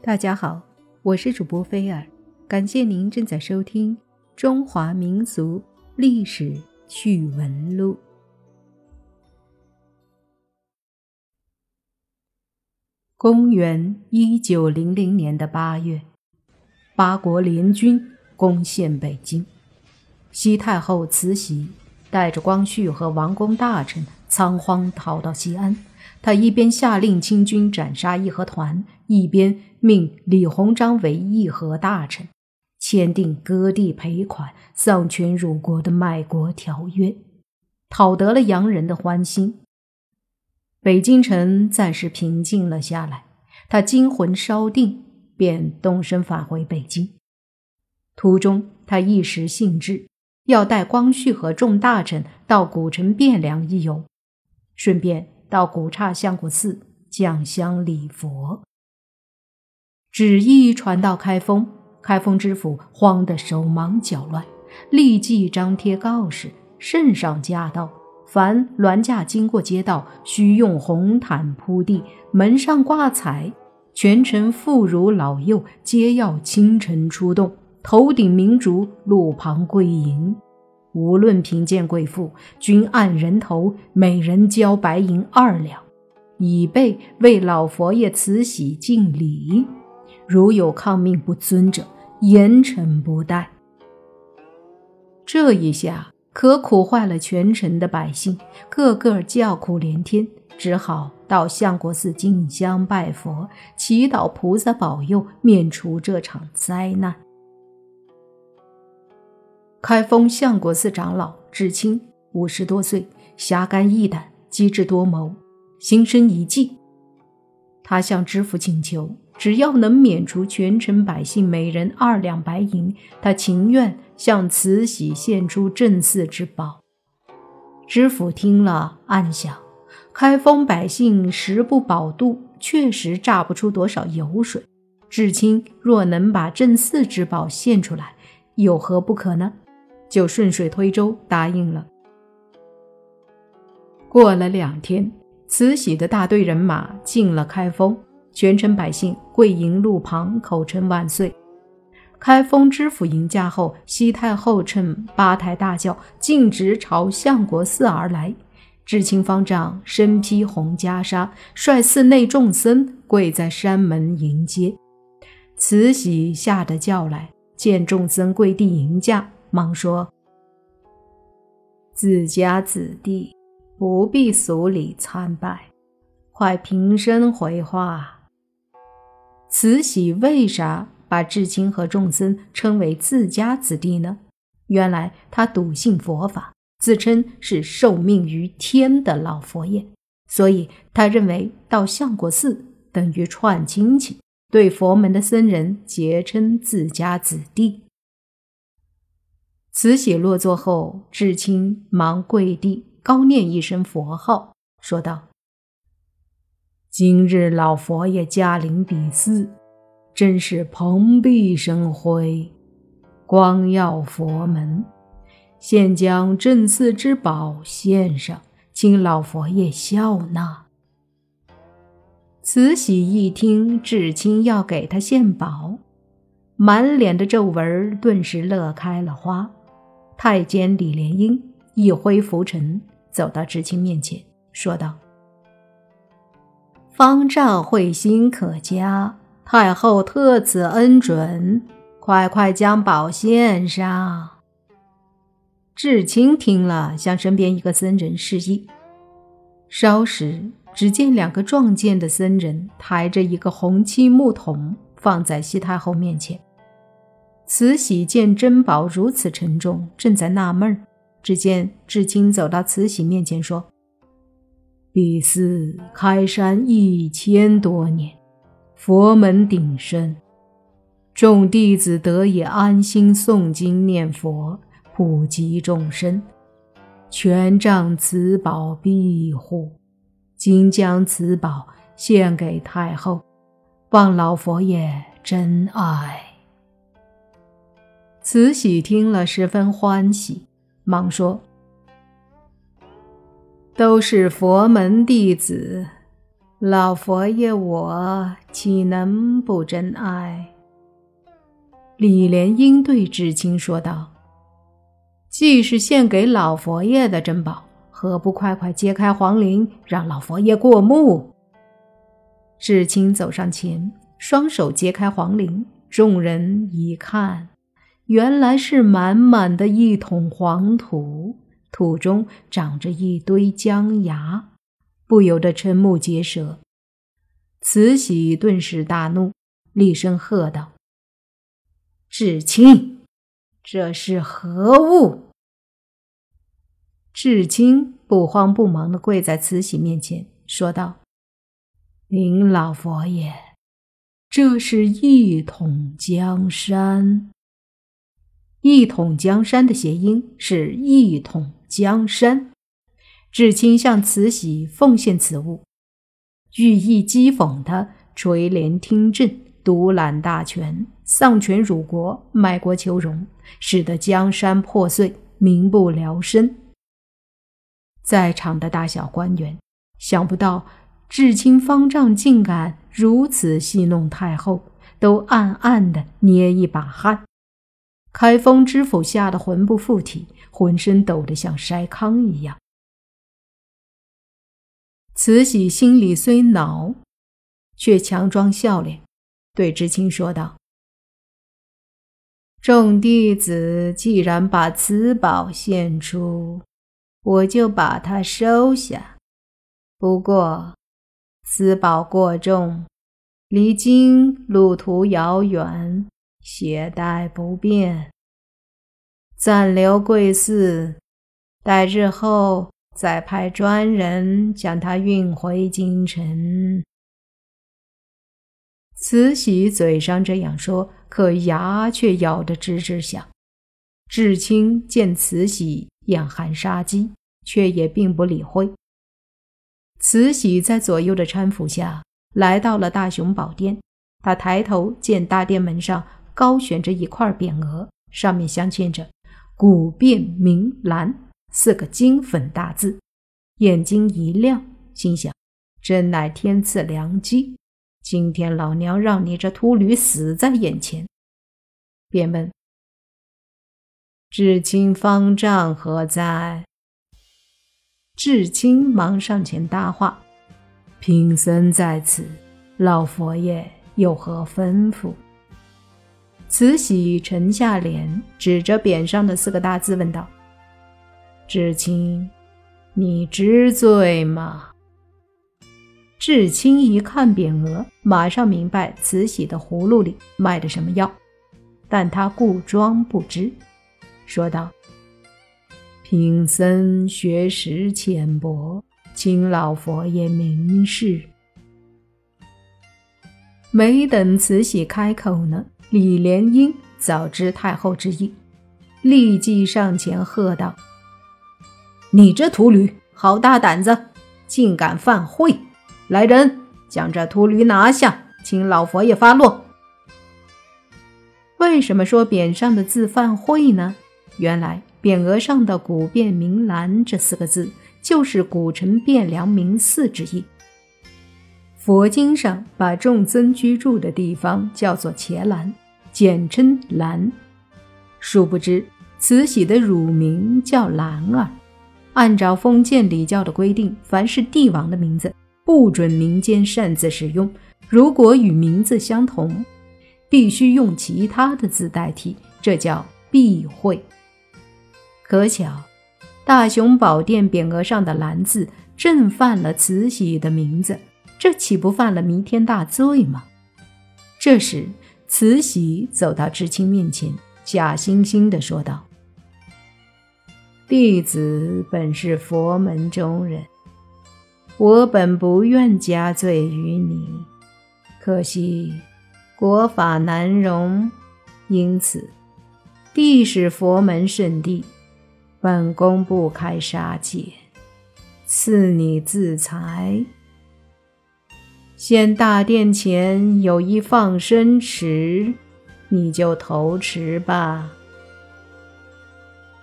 大家好，我是主播菲尔，感谢您正在收听《中华民俗历史趣闻录》。公元一九零零年的八月，八国联军攻陷北京，西太后慈禧带着光绪和王公大臣仓皇逃到西安。他一边下令清军斩杀义和团，一边命李鸿章为义和大臣，签订割地赔款、丧权辱国的卖国条约，讨得了洋人的欢心。北京城暂时平静了下来，他惊魂稍定，便动身返回北京。途中，他一时兴致，要带光绪和众大臣到古城汴梁一游，顺便。到古刹相国寺降香礼佛，旨意传到开封，开封知府慌得手忙脚乱，立即张贴告示，圣上驾到，凡銮驾经过街道，须用红毯铺地，门上挂彩，全城妇孺老幼皆要清晨出动，头顶明烛，路旁跪迎。无论贫贱贵妇，均按人头每人交白银二两，以备为老佛爷慈禧敬礼。如有抗命不遵者，严惩不贷。这一下可苦坏了全城的百姓，个个叫苦连天，只好到相国寺进香拜佛，祈祷菩萨保佑，免除这场灾难。开封相国寺长老智清五十多岁，侠肝义胆，机智多谋，心生一计。他向知府请求，只要能免除全城百姓每人二两白银，他情愿向慈禧献出镇寺之宝。知府听了，暗想：开封百姓食不饱肚，确实榨不出多少油水。智清若能把镇寺之宝献出来，有何不可呢？就顺水推舟答应了。过了两天，慈禧的大队人马进了开封，全城百姓跪迎路旁，口称万岁。开封知府迎驾后，西太后乘八抬大轿径直朝相国寺而来。至清方丈身披红袈裟，率寺内众僧跪在山门迎接。慈禧吓得叫来，见众僧跪地迎驾。忙说：“自家子弟不必俗礼参拜，快平身回话。”慈禧为啥把智清和众僧称为自家子弟呢？原来他笃信佛法，自称是受命于天的老佛爷，所以他认为到相国寺等于串亲戚，对佛门的僧人结称自家子弟。慈禧落座后，智清忙跪地高念一声佛号，说道：“今日老佛爷驾临彼寺，真是蓬荜生辉，光耀佛门。现将镇寺之宝献上，请老佛爷笑纳。”慈禧一听智清要给他献宝，满脸的皱纹顿时乐开了花。太监李莲英一挥拂尘，走到知青面前，说道：“方丈慧心可嘉，太后特此恩准，快快将宝献上。”智青听了，向身边一个僧人示意。稍时，只见两个壮健的僧人抬着一个红漆木桶，放在西太后面前。慈禧见珍宝如此沉重，正在纳闷儿，只见智清走到慈禧面前说：“比寺开山一千多年，佛门鼎盛，众弟子得以安心诵经念佛，普及众生，全仗此宝庇护。今将此宝献给太后，望老佛爷珍爱。”慈禧听了十分欢喜，忙说：“都是佛门弟子，老佛爷，我岂能不珍爱？李莲英对知青说道：“既是献给老佛爷的珍宝，何不快快揭开黄绫，让老佛爷过目？”知青走上前，双手揭开黄绫，众人一看，原来是满满的一桶黄土，土中长着一堆姜芽。不由得瞠目结舌，慈禧顿时大怒，厉声喝道：“至亲，这是何物？”至亲不慌不忙地跪在慈禧面前，说道：“您老佛爷，这是一统江山。一统江山的谐音是一统江山。”至亲向慈禧奉献此物，寓意讥讽他垂帘听政、独揽大权、丧权辱国、卖国求荣，使得江山破碎、民不聊生。在场的大小官员想不到至亲方丈竟敢如此戏弄太后，都暗暗的捏一把汗。开封知府吓得魂不附体，浑身抖得像筛糠一样。慈禧心里虽恼，却强装笑脸，对知青说道：“众弟子既然把此宝献出，我就把它收下。不过，此宝过重，离京路途遥远，携带不便，暂留贵寺，待日后。”再派专人将他运回京城。慈禧嘴上这样说，可牙却咬得吱吱响。至亲见慈禧眼含杀机，却也并不理会。慈禧在左右的搀扶下来到了大雄宝殿，他抬头见大殿门上高悬着一块匾额，上面镶嵌着“古变明兰”。四个金粉大字，眼睛一亮，心想：真乃天赐良机。今天老娘让你这秃驴死在眼前！便问：“至亲方丈何在？”至亲忙上前搭话：“贫僧在此，老佛爷有何吩咐？”慈禧沉下脸，指着匾上的四个大字问道。至亲，你知罪吗？至亲一看匾额，马上明白慈禧的葫芦里卖的什么药，但他故装不知，说道：“贫僧学识浅薄，请老佛爷明示。”没等慈禧开口呢，李莲英早知太后之意，立即上前喝道。你这秃驴，好大胆子，竟敢犯讳！来人，将这秃驴拿下，请老佛爷发落。为什么说匾上的字犯讳呢？原来匾额上的“古汴明兰”这四个字，就是古城汴梁明寺之意。佛经上把众僧居住的地方叫做伽蓝，简称蓝。殊不知，慈禧的乳名叫兰儿。按照封建礼教的规定，凡是帝王的名字，不准民间擅自使用。如果与名字相同，必须用其他的字代替，这叫避讳。可巧，大雄宝殿匾额上的“蓝”字正犯了慈禧的名字，岂不犯了弥天大罪吗？这时，慈禧走到知青面前，假惺惺地说道。弟子本是佛门中人，我本不愿加罪于你，可惜国法难容，因此地是佛门圣地，本宫不开杀戒，赐你自裁。现大殿前有一放生池，你就投池吧。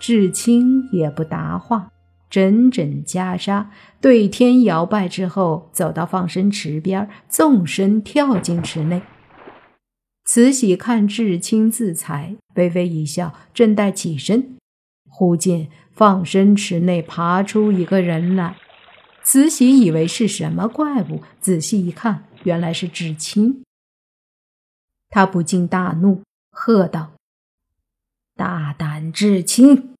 至清也不答话，整整袈裟，对天摇拜之后，走到放生池边，纵身跳进池内。慈禧看至清自裁，微微一笑，正待起身，忽见放生池内爬出一个人来。慈禧以为是什么怪物，仔细一看，原来是至亲。她不禁大怒，喝道：“大胆至亲！”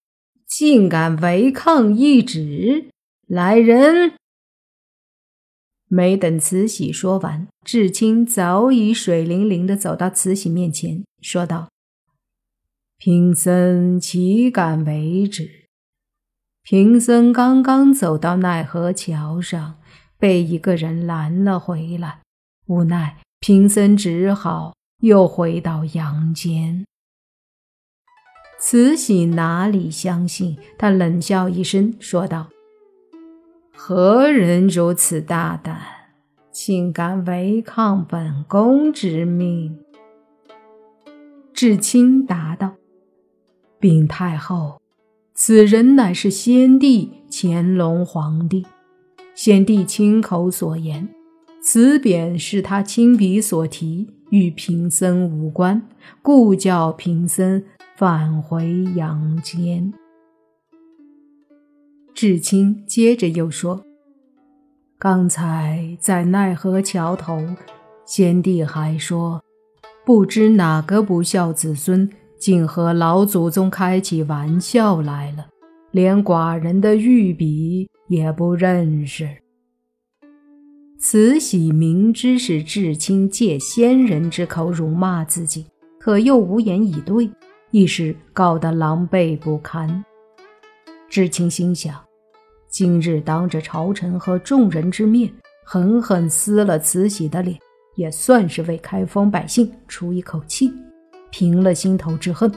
竟敢违抗懿旨！来人！没等慈禧说完，智亲早已水灵灵的走到慈禧面前，说道：“贫僧岂敢违旨？贫僧刚刚走到奈何桥上，被一个人拦了回来，无奈贫僧只好又回到阳间。”慈禧哪里相信？她冷笑一声，说道：“何人如此大胆，竟敢违抗本宫之命？”智清答道：“禀太后，此人乃是先帝乾隆皇帝。先帝亲口所言，此匾是他亲笔所题，与贫僧无关，故叫贫僧。”返回阳间。智清接着又说：“刚才在奈何桥头，先帝还说，不知哪个不孝子孙竟和老祖宗开起玩笑来了，连寡人的御笔也不认识。”慈禧明知是至亲借先人之口辱骂自己，可又无言以对。一时搞得狼狈不堪。知青心想：今日当着朝臣和众人之面狠狠撕了慈禧的脸，也算是为开封百姓出一口气，平了心头之恨。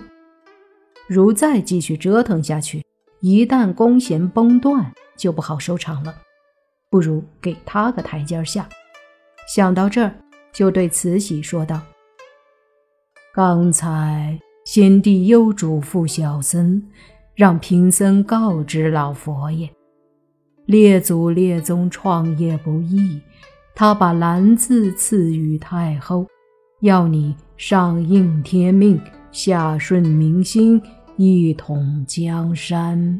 如再继续折腾下去，一旦弓弦崩断，就不好收场了。不如给他个台阶下。想到这儿，就对慈禧说道：“刚才。”先帝又嘱咐小僧，让贫僧告知老佛爷：列祖列宗创业不易，他把蓝字赐予太后，要你上应天命，下顺民心，一统江山。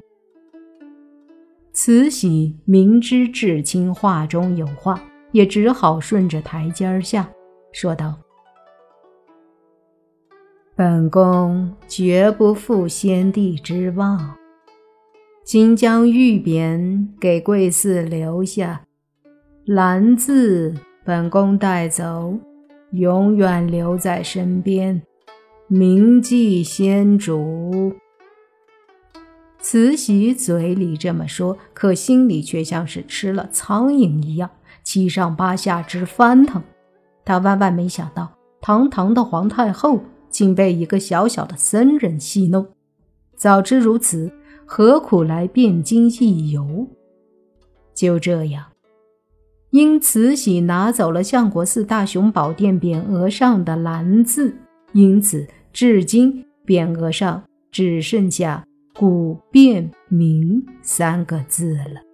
慈禧明知至亲话中有话，也只好顺着台阶下说道。本宫绝不负先帝之望，今将玉匾给贵寺留下，蓝字本宫带走，永远留在身边，铭记先主。慈禧嘴里这么说，可心里却像是吃了苍蝇一样，七上八下直翻腾。她万万没想到，堂堂的皇太后。竟被一个小小的僧人戏弄，早知如此，何苦来汴京一游？就这样，因慈禧拿走了相国寺大雄宝殿匾额上的蓝字，因此至今匾额上只剩下“古便明”三个字了。